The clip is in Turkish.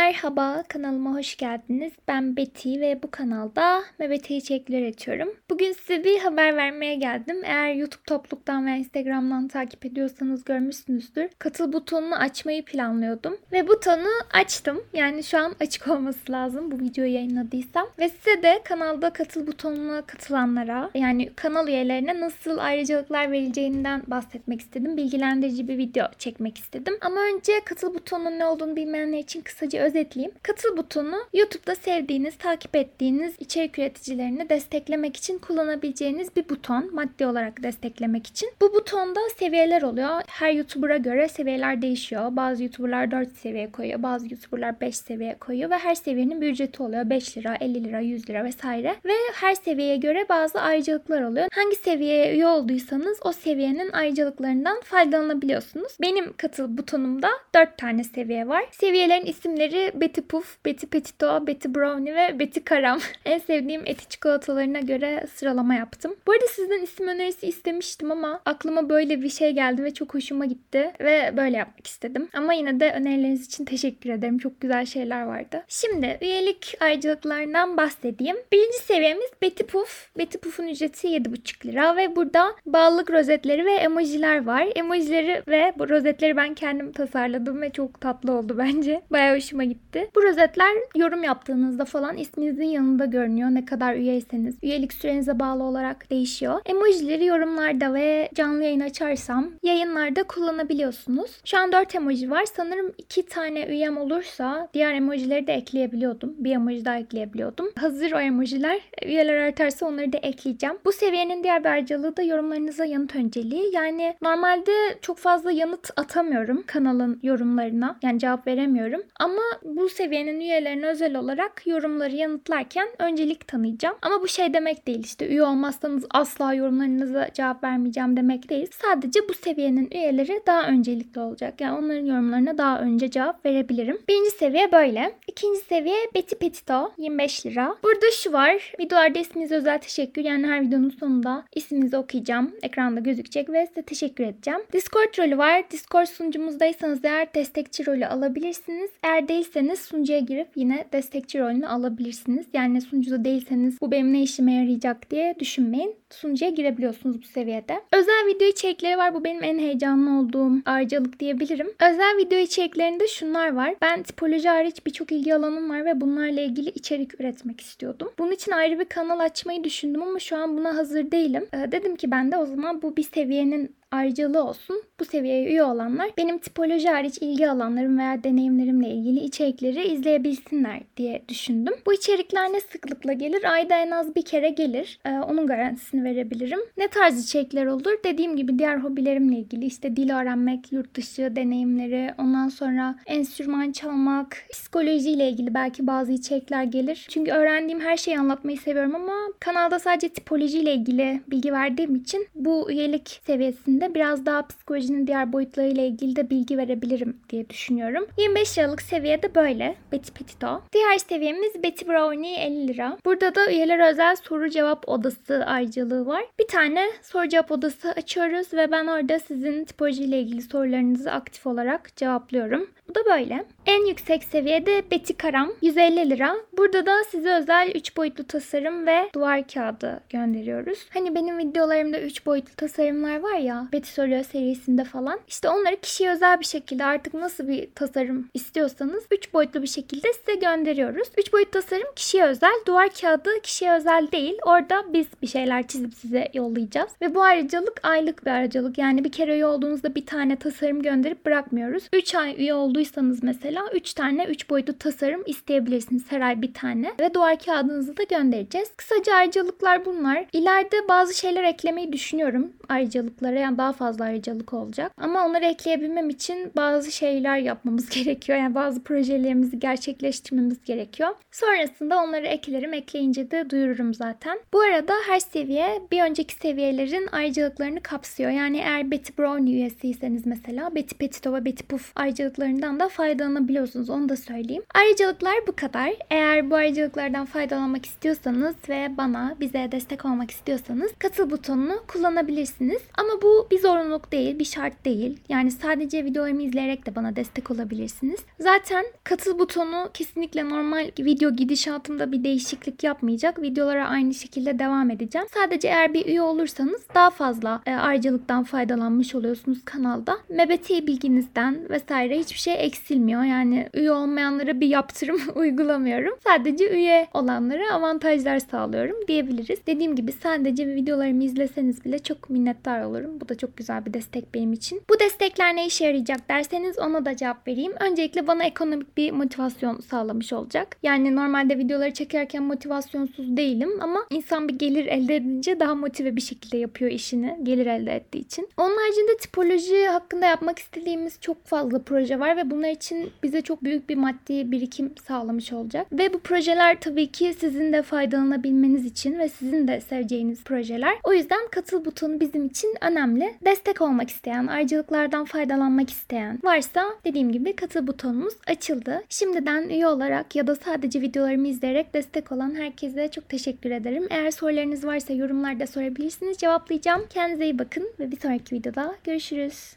Merhaba, kanalıma hoş geldiniz. Ben Betty ve bu kanalda MBT içerikler açıyorum. Bugün size bir haber vermeye geldim. Eğer YouTube topluluktan veya Instagram'dan takip ediyorsanız görmüşsünüzdür. Katıl butonunu açmayı planlıyordum. Ve butonu açtım. Yani şu an açık olması lazım bu videoyu yayınladıysam. Ve size de kanalda katıl butonuna katılanlara yani kanal üyelerine nasıl ayrıcalıklar verileceğinden bahsetmek istedim. Bilgilendirici bir video çekmek istedim. Ama önce katıl butonunun ne olduğunu bilmeyenler için kısaca özetleyeyim. Katıl butonu YouTube'da sevdiğiniz, takip ettiğiniz içerik üreticilerini desteklemek için kullanabileceğiniz bir buton. Maddi olarak desteklemek için. Bu butonda seviyeler oluyor. Her YouTuber'a göre seviyeler değişiyor. Bazı YouTuber'lar 4 seviye koyuyor. Bazı YouTuber'lar 5 seviye koyuyor ve her seviyenin bir ücreti oluyor. 5 lira, 50 lira, 100 lira vesaire. Ve her seviyeye göre bazı ayrıcalıklar oluyor. Hangi seviyeye üye olduysanız o seviyenin ayrıcalıklarından faydalanabiliyorsunuz. Benim katıl butonumda 4 tane seviye var. Seviyelerin isimleri Betty Puff, Betty Petito, Betty Brownie ve Betty Karam. en sevdiğim eti çikolatalarına göre sıralama yaptım. Bu arada sizden isim önerisi istemiştim ama aklıma böyle bir şey geldi ve çok hoşuma gitti ve böyle yapmak istedim. Ama yine de önerileriniz için teşekkür ederim. Çok güzel şeyler vardı. Şimdi üyelik ayrıcalıklarından bahsedeyim. Birinci seviyemiz Betty Puff. Betty Puff'un ücreti 7,5 lira ve burada bağlılık rozetleri ve emojiler var. Emojileri ve bu rozetleri ben kendim tasarladım ve çok tatlı oldu bence. Bayağı hoşuma gitti. Bu rozetler yorum yaptığınızda falan isminizin yanında görünüyor. Ne kadar üyeyseniz. Üyelik sürenize bağlı olarak değişiyor. Emojileri yorumlarda ve canlı yayın açarsam yayınlarda kullanabiliyorsunuz. Şu an 4 emoji var. Sanırım 2 tane üyem olursa diğer emojileri de ekleyebiliyordum. Bir emoji daha ekleyebiliyordum. Hazır o emojiler. Üyeler artarsa onları da ekleyeceğim. Bu seviyenin diğer bir ayrıcalığı da yorumlarınıza yanıt önceliği. Yani normalde çok fazla yanıt atamıyorum kanalın yorumlarına. Yani cevap veremiyorum. Ama bu seviyenin üyelerine özel olarak yorumları yanıtlarken öncelik tanıyacağım. Ama bu şey demek değil işte üye olmazsanız asla yorumlarınıza cevap vermeyeceğim demek değil. Sadece bu seviyenin üyeleri daha öncelikli olacak. Yani onların yorumlarına daha önce cevap verebilirim. Birinci seviye böyle. İkinci seviye Betty Petito 25 lira. Burada şu var. Videolarda isminize özel teşekkür. Yani her videonun sonunda isminizi okuyacağım. Ekranda gözükecek ve size teşekkür edeceğim. Discord rolü var. Discord sunucumuzdaysanız eğer destekçi rolü alabilirsiniz. Eğer değilseniz sunucuya girip yine destekçi rolünü alabilirsiniz. Yani sunucuda değilseniz bu benim ne işime yarayacak diye düşünmeyin. Sunucuya girebiliyorsunuz bu seviyede. Özel video içerikleri var. Bu benim en heyecanlı olduğum ayrıcalık diyebilirim. Özel video içeriklerinde şunlar var. Ben tipoloji hariç birçok ilgi alanım var ve bunlarla ilgili içerik üretmek istiyordum. Bunun için ayrı bir kanal açmayı düşündüm ama şu an buna hazır değilim. Ee, dedim ki ben de o zaman bu bir seviyenin ayrıcalığı olsun. Bu seviyeye üye olanlar benim tipoloji hariç ilgi alanlarım veya deneyimlerimle ilgili içerikleri izleyebilsinler diye düşündüm. Bu içerikler ne sıklıkla gelir? Ayda en az bir kere gelir. Ee, onun garantisini verebilirim. Ne tarz içerikler olur? Dediğim gibi diğer hobilerimle ilgili işte dil öğrenmek, yurt dışı deneyimleri, ondan sonra enstrüman çalmak, psikolojiyle ilgili belki bazı içerikler gelir. Çünkü öğrendiğim her şeyi anlatmayı seviyorum ama kanalda sadece tipolojiyle ilgili bilgi verdiğim için bu üyelik seviyesinde biraz daha psikolojinin diğer boyutlarıyla ilgili de bilgi verebilirim diye düşünüyorum. 25 liralık seviyede böyle. Betty Petito. Diğer seviyemiz Betty Brownie 50 lira. Burada da üyeler özel soru cevap odası ayrıcalığı var. Bir tane soru cevap odası açıyoruz ve ben orada sizin tipolojiyle ilgili sorularınızı aktif olarak cevaplıyorum. Bu da böyle. En yüksek seviyede Betty Karam 150 lira. Burada da size özel 3 boyutlu tasarım ve duvar kağıdı gönderiyoruz. Hani benim videolarımda 3 boyutlu tasarımlar var ya Betty Soruyor serisinde falan. İşte onları kişiye özel bir şekilde artık nasıl bir tasarım istiyorsanız 3 boyutlu bir şekilde size gönderiyoruz. 3 boyutlu tasarım kişiye özel. Duvar kağıdı kişiye özel değil. Orada biz bir şeyler çizip size yollayacağız. Ve bu ayrıcalık aylık bir ayrıcalık. Yani bir kere üye olduğunuzda bir tane tasarım gönderip bırakmıyoruz. 3 ay üye olduysanız mesela 3 tane 3 boyutlu tasarım isteyebilirsiniz. Her ay bir tane. Ve duvar kağıdınızı da göndereceğiz. Kısaca ayrıcalıklar bunlar. İleride bazı şeyler eklemeyi düşünüyorum ayrıcalıklara. Yani daha fazla ayrıcalık olacak. Ama onları ekleyebilmem için bazı şeyler yapmamız gerekiyor. Yani bazı projelerimizi gerçekleştirmemiz gerekiyor. Sonrasında onları eklerim. Ekleyince de duyururum zaten. Bu arada her seviye bir önceki seviyelerin ayrıcalıklarını kapsıyor. Yani eğer Betty Brownie üyesiyseniz mesela Betty Petito ve Betty Puff ayrıcalıklarından da faydalanabiliyorsunuz. Onu da söyleyeyim. Ayrıcalıklar bu kadar. Eğer bu ayrıcalıklardan faydalanmak istiyorsanız ve bana bize destek olmak istiyorsanız katıl butonunu kullanabilirsiniz. Ama bu bir zorunluluk değil, bir şart değil. Yani sadece videolarımı izleyerek de bana destek olabilirsiniz. Zaten katıl butonu kesinlikle normal video gidişatımda bir değişiklik yapmayacak. Videolara aynı şekilde devam edeceğim. Sadece eğer bir üye olursanız daha fazla e, ayrıcalıktan faydalanmış oluyorsunuz kanalda. MBT bilginizden vesaire hiçbir şey eksilmiyor. Yani üye olmayanlara bir yaptırım uygulamıyorum. Sadece üye olanlara avantajlar sağlıyorum diyebiliriz. Dediğim gibi sadece videolarımı izleseniz bile çok minnettar olurum. Bu da çok güzel bir destek benim için. Bu destekler ne işe yarayacak derseniz ona da cevap vereyim. Öncelikle bana ekonomik bir motivasyon sağlamış olacak. Yani normalde videoları çekerken motivasyonsuz değilim ama insan bir gelir elde edince daha motive bir şekilde yapıyor işini. Gelir elde ettiği için. Onun haricinde tipoloji hakkında yapmak istediğimiz çok fazla proje var ve bunlar için bize çok büyük bir maddi birikim sağlamış olacak. Ve bu projeler tabii ki sizin de faydalanabilmeniz için ve sizin de seveceğiniz projeler. O yüzden katıl butonu bizim için önemli. Destek olmak isteyen, ayrıcalıklardan faydalanmak isteyen varsa dediğim gibi katıl butonumuz açıldı. Şimdiden üye olarak ya da sadece videolarımı izleyerek destek olan herkese çok teşekkür ederim. Eğer sorularınız varsa yorumlarda sorabilirsiniz. Cevaplayacağım. Kendinize iyi bakın ve bir sonraki videoda görüşürüz.